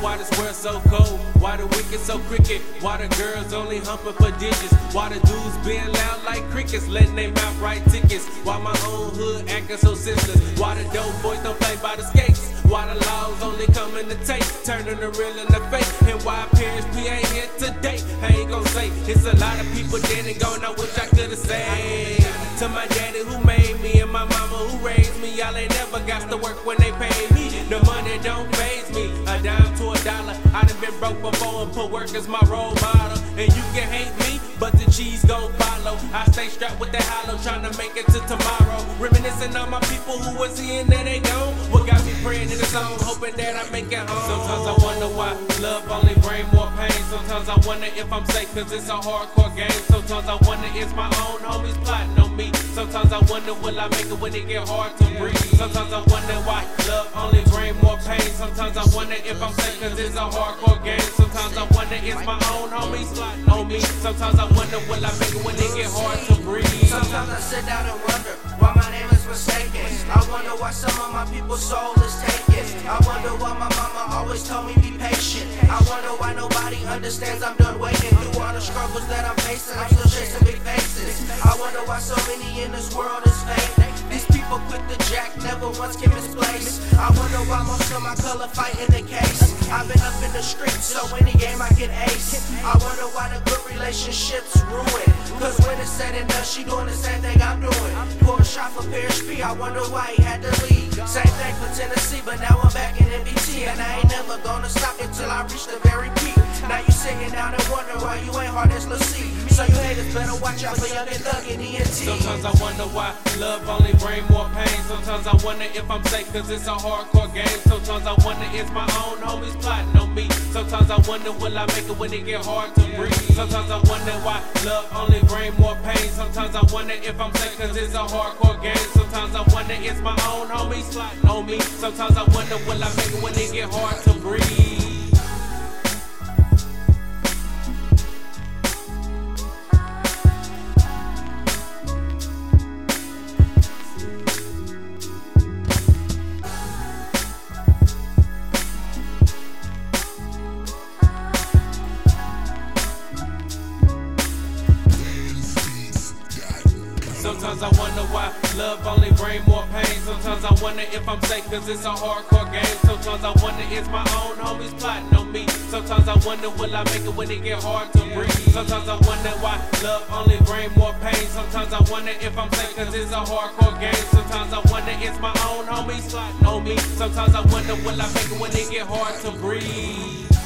why this world so cold. Why the wicked so cricket. Why the girls only humping for digits. Why the dudes being loud like crickets, letting they mouth write tickets. Why my own hood acting so senseless. Why the dope boys don't play by the skates. Why the laws only come in the tape, turning the real into fake. And why Parrish P ain't here today. I ain't gon' say it's a lot of people dead and gone. I wish I could've said to my daddy who made me and my mama who raised me. Y'all ain't never got to work when they pay me. The money don't phase me. A dime to a dollar. I done been broke before and put work as my role model. And you can hate me, but the cheese gon' follow. I stay strapped with the hollow, trying to make it to tomorrow. Reminiscing on my people who was here and then they gone. What got me praying in the zone, hoping that I make it home. Sometimes I wonder why love only bring more pain. Sometimes I wonder if I'm safe, cause it's a hardcore game. Sometimes I wonder is my own homies plotting on me. Sometimes I wonder will I make it when it get hard to breathe. Sometimes I wonder why love only bring more pain. Sometimes I wonder if I'm safe, cause it's a hardcore game. Sometimes I wonder is my own homies plotting on me. Sometimes I wonder will I make it when it get hard to breathe. Sometimes I sit down and wonder why my name is forsaken. I wonder why some of my people's soul is taken. I wonder why my mama always told me be patient. I wonder why nobody understands I'm done waiting through all the struggles that I'm facing. I'm why so many in this world is fake. These people quit the jack, never once can misplace. I wonder why most of my color fight in the case. I've been up in the streets, so any game I can ace. I wonder why the good relationships ruin. Cause when it's said and done, she doing the same thing I'm doing. Pour a shot for Parrish P, I wonder why he had to leave. Same thing for Tennessee, but now I'm back in NBT. And I ain't never gonna stop until I reach the very peak. Now you sitting down and wonder why you ain't hard as Lil Haters better watch out for Young and Thug and ENT. Sometimes I wonder why love only bring more pain. Sometimes I wonder if I'm safe cause it's a hardcore game. Sometimes I wonder is my own homies plotting on me. Sometimes I wonder will I make it when it get hard to breathe. Sometimes I wonder why love only bring more pain. Sometimes I wonder if I'm safe cause it's a hardcore game. Sometimes I wonder is my own homies plotting on me. Sometimes I wonder will I make it when it get hard to breathe. Sometimes I wonder why love only bring more pain. Sometimes I wonder if I'm safe cause it's a hardcore game. Sometimes I wonder is my own homies plotting on me. Sometimes I wonder will I make it when it get hard to breathe. Sometimes I wonder why love only bring more pain. Sometimes I wonder if I'm safe cause it's a hardcore game. Sometimes I wonder is my own homies plotting on me. Sometimes I wonder will I make it when it get hard to breathe.